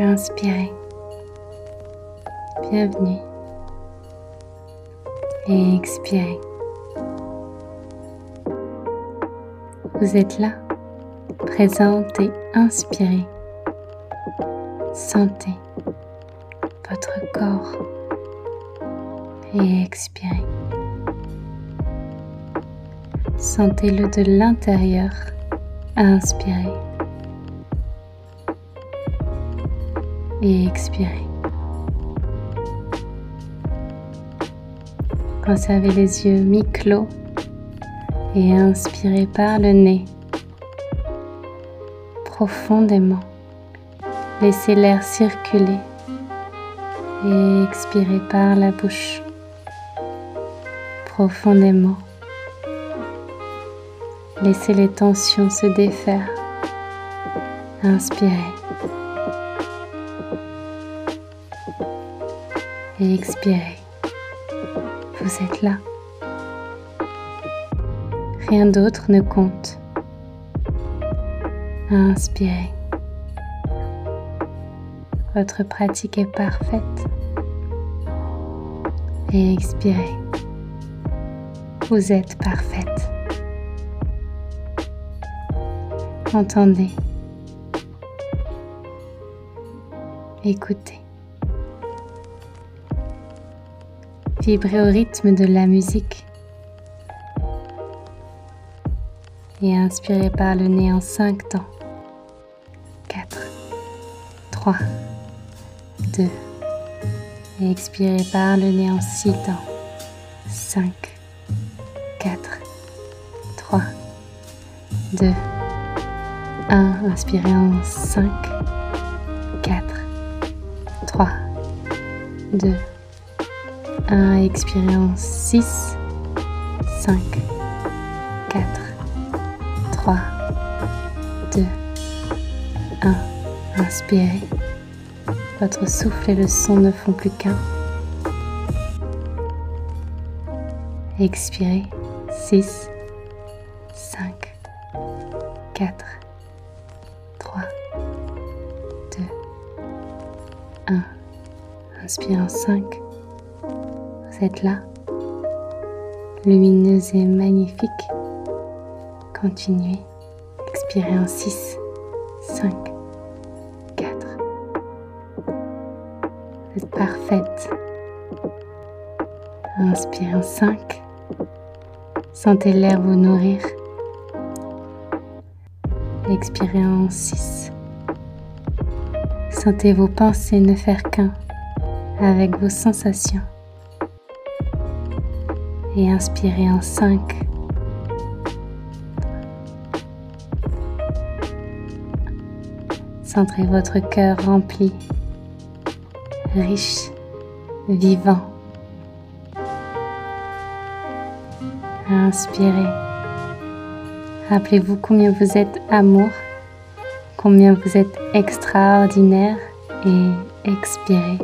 Inspirez. Bienvenue. Et expirez. Vous êtes là, présente et inspirez. Sentez votre corps et expirez. Sentez-le de l'intérieur. Inspirez. Et expirez. Conservez les yeux mi-clos et inspirez par le nez profondément. Laissez l'air circuler et expirez par la bouche profondément. Laissez les tensions se défaire. Inspirez. Expirez. Vous êtes là. Rien d'autre ne compte. Inspirez. Votre pratique est parfaite. Et expirez. Vous êtes parfaite. Entendez. Écoutez. Vibrez au rythme de la musique. Et inspirez par le nez en 5 temps. 4, 3, 2. Et expirez par le nez en 6 temps. 5, 4, 3, 2, 1. Inspirez en 5, 4, 3, 2, 1. Expirez en 6, 5, 4, 3, 2, 1. Inspirez. Votre souffle et le son ne font plus qu'un. Expirez. 6, 5, 4, 3, 2, 1. Inspirez en 5. Vous êtes là, lumineuse et magnifique. Continuez. Expirez en 6, 5, 4. Vous êtes parfaite. Inspirez en 5. Sentez l'air vous nourrir. Expirez en 6. Sentez vos pensées ne faire qu'un avec vos sensations. Et inspirez en 5. Centrez votre cœur rempli, riche, vivant. Inspirez. Rappelez-vous combien vous êtes amour, combien vous êtes extraordinaire et expirez.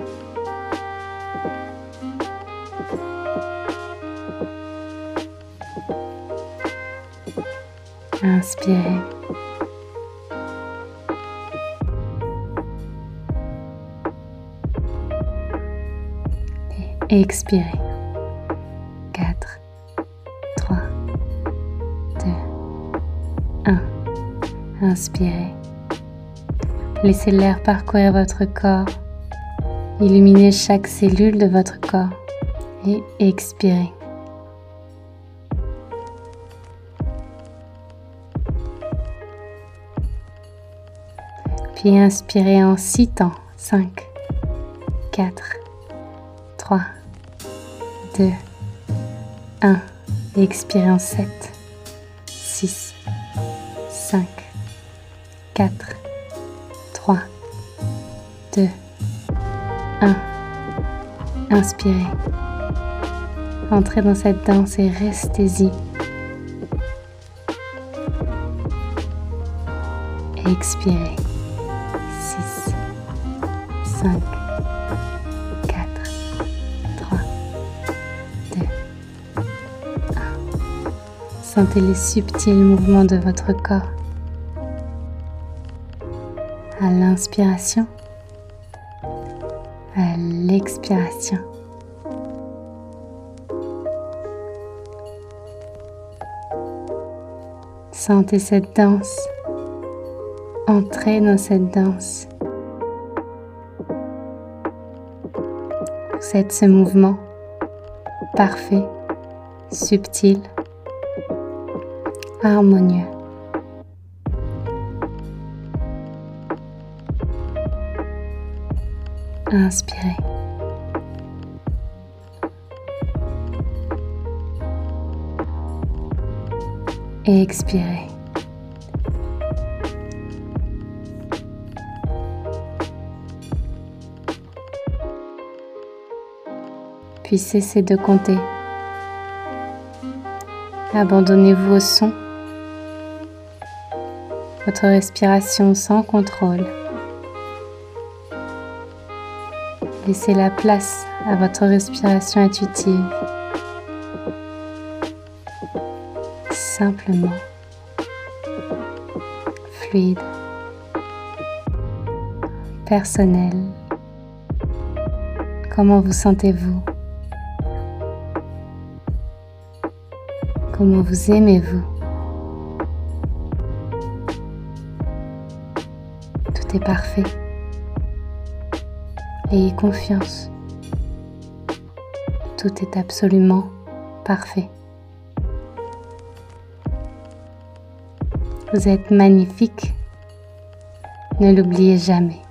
Inspirez. Et expirez. 4, 3, 2, 1. Inspirez. Laissez l'air parcourir votre corps, illuminer chaque cellule de votre corps et expirez. Puis inspirez en 6 temps. 5, 4, 3, 2, 1. expirez en 7, 6, 5, 4, 3, 2, 1. Inspirez. Entrez dans cette danse et restez-y. Expirez. 6, 5, 4, 3, 2, 1. Sentez les subtils mouvements de votre corps. À l'inspiration, à l'expiration. Sentez cette danse. Entrez dans cette danse. Êtes ce mouvement parfait, subtil, harmonieux. Inspirez. Et expirez. Puis cessez de compter. Abandonnez-vous au son, votre respiration sans contrôle. Laissez la place à votre respiration intuitive. Simplement, fluide, personnel. Comment vous sentez-vous? Comment vous aimez-vous Tout est parfait. Ayez confiance. Tout est absolument parfait. Vous êtes magnifique. Ne l'oubliez jamais.